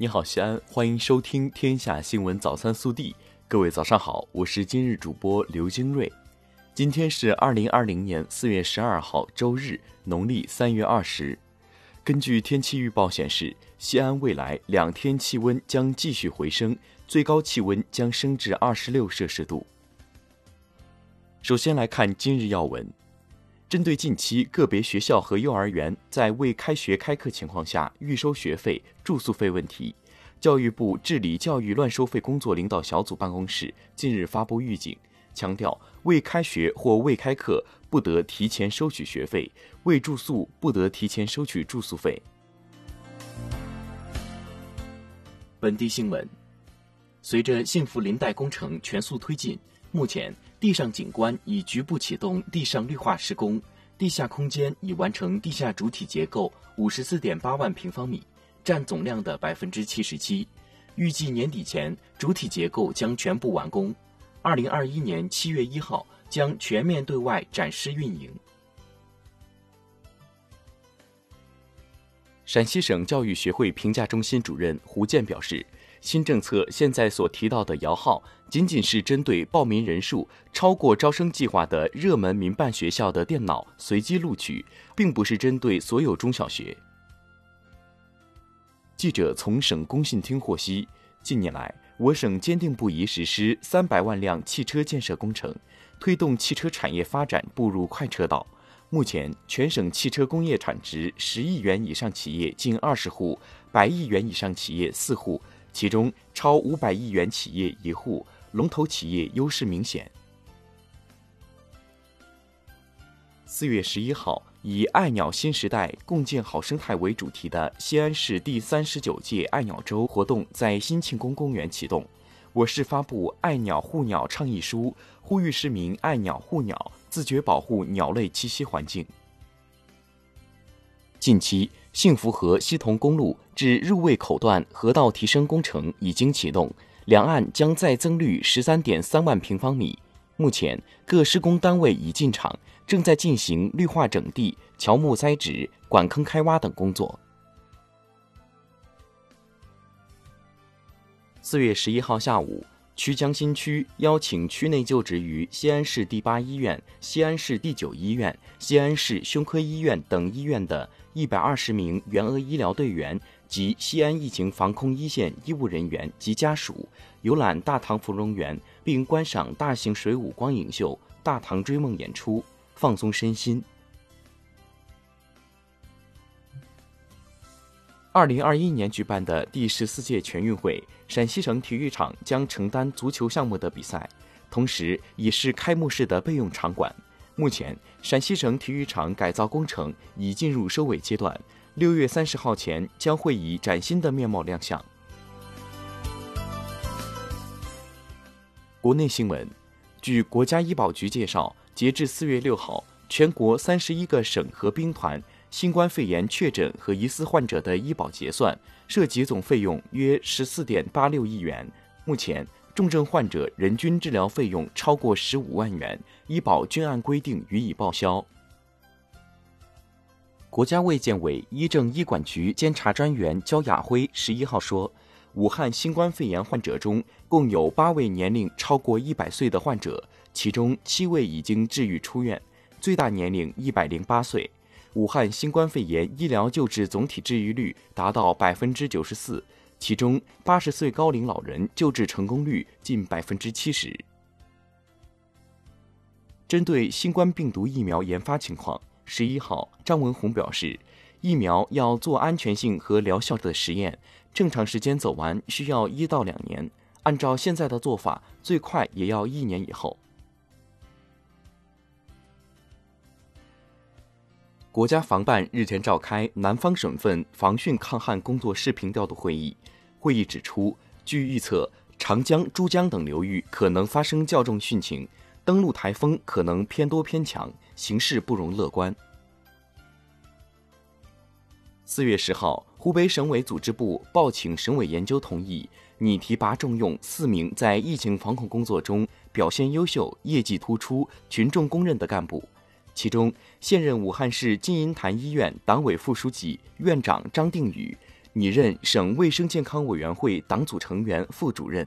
你好，西安，欢迎收听《天下新闻早餐速递》。各位早上好，我是今日主播刘金瑞。今天是二零二零年四月十二号，周日，农历三月二十。根据天气预报显示，西安未来两天气温将继续回升，最高气温将升至二十六摄氏度。首先来看今日要闻。针对近期个别学校和幼儿园在未开学开课情况下预收学费、住宿费问题，教育部治理教育乱收费工作领导小组办公室近日发布预警，强调未开学或未开课不得提前收取学费，未住宿不得提前收取住宿费。本地新闻：随着幸福林带工程全速推进，目前。地上景观已局部启动地上绿化施工，地下空间已完成地下主体结构五十四点八万平方米，占总量的百分之七十七。预计年底前主体结构将全部完工，二零二一年七月一号将全面对外展示运营。陕西省教育学会评价中心主任胡健表示。新政策现在所提到的摇号，仅仅是针对报名人数超过招生计划的热门民办学校的电脑随机录取，并不是针对所有中小学。记者从省工信厅获悉，近年来，我省坚定不移实施三百万辆汽车建设工程，推动汽车产业发展步入快车道。目前，全省汽车工业产值十亿元以上企业近二十户，百亿元以上企业四户。其中超五百亿元企业一户，龙头企业优势明显。四月十一号，以“爱鸟新时代，共建好生态”为主题的西安市第三十九届爱鸟周活动在新庆宫公园启动。我市发布“爱鸟护鸟”倡议书，呼吁市民爱鸟护鸟，自觉保护鸟类栖息环境。近期。幸福河西桐公路至入卫口段河道提升工程已经启动，两岸将再增绿十三点三万平方米。目前各施工单位已进场，正在进行绿化整地、乔木栽植、管坑开挖等工作。四月十一号下午，曲江新区邀请区内就职于西安市第八医院、西安市第九医院、西安市胸科医院等医院的。一百二十名援鄂医疗队员及西安疫情防控一线医务人员及家属游览大唐芙蓉园，并观赏大型水舞光影秀《大唐追梦》演出，放松身心。二零二一年举办的第十四届全运会，陕西省体育场将承担足球项目的比赛，同时也是开幕式的备用场馆。目前，陕西省体育场改造工程已进入收尾阶段，六月三十号前将会以崭新的面貌亮相。国内新闻，据国家医保局介绍，截至四月六号，全国三十一个省和兵团新冠肺炎确诊和疑似患者的医保结算涉及总费用约十四点八六亿元。目前。重症患者人均治疗费用超过十五万元，医保均按规定予以报销。国家卫健委医政医管局监察专员焦亚辉十一号说，武汉新冠肺炎患者中共有八位年龄超过一百岁的患者，其中七位已经治愈出院，最大年龄一百零八岁。武汉新冠肺炎医疗救治总体治愈率达到百分之九十四。其中，八十岁高龄老人救治成功率近百分之七十。针对新冠病毒疫苗研发情况，十一号，张文宏表示，疫苗要做安全性和疗效的实验，正常时间走完需要一到两年，按照现在的做法，最快也要一年以后。国家防办日前召开南方省份防汛抗旱工作视频调度会议。会议指出，据预测，长江、珠江等流域可能发生较重汛情，登陆台风可能偏多偏强，形势不容乐观。四月十号，湖北省委组织部报请省委研究同意，拟提拔重用四名在疫情防控工作中表现优秀、业绩突出、群众公认的干部。其中，现任武汉市金银潭医院党委副书记、院长张定宇，拟任省卫生健康委员会党组成员、副主任。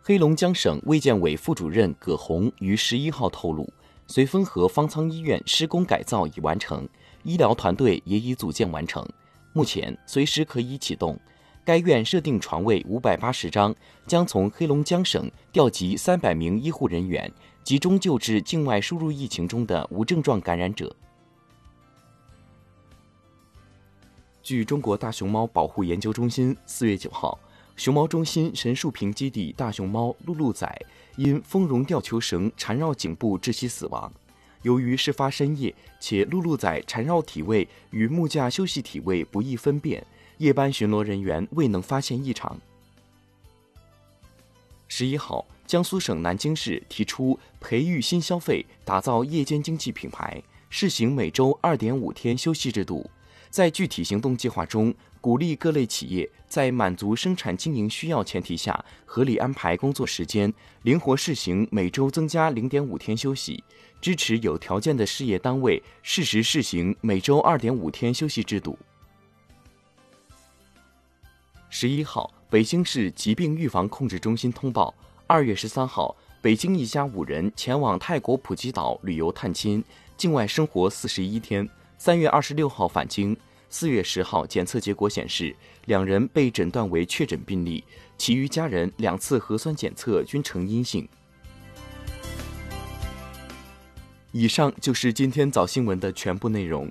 黑龙江省卫健委副主任葛洪于十一号透露，绥芬河方舱医院施工改造已完成，医疗团队也已组建完成，目前随时可以启动。该院设定床位五百八十张，将从黑龙江省调集三百名医护人员，集中救治境外输入疫情中的无症状感染者。据中国大熊猫保护研究中心四月九号。熊猫中心神树坪基地大熊猫露露仔因丰绒吊球绳缠绕颈部窒息死亡。由于事发深夜，且露露仔缠绕体位与木架休息体位不易分辨，夜班巡逻人员未能发现异常。十一号，江苏省南京市提出培育新消费、打造夜间经济品牌，试行每周二点五天休息制度。在具体行动计划中，鼓励各类企业在满足生产经营需要前提下，合理安排工作时间，灵活试行每周增加零点五天休息；支持有条件的事业单位适时试行每周二点五天休息制度。十一号，北京市疾病预防控制中心通报：二月十三号，北京一家五人前往泰国普吉岛旅游探亲，境外生活四十一天。三月二十六号返京，四月十号检测结果显示，两人被诊断为确诊病例，其余家人两次核酸检测均呈阴性。以上就是今天早新闻的全部内容，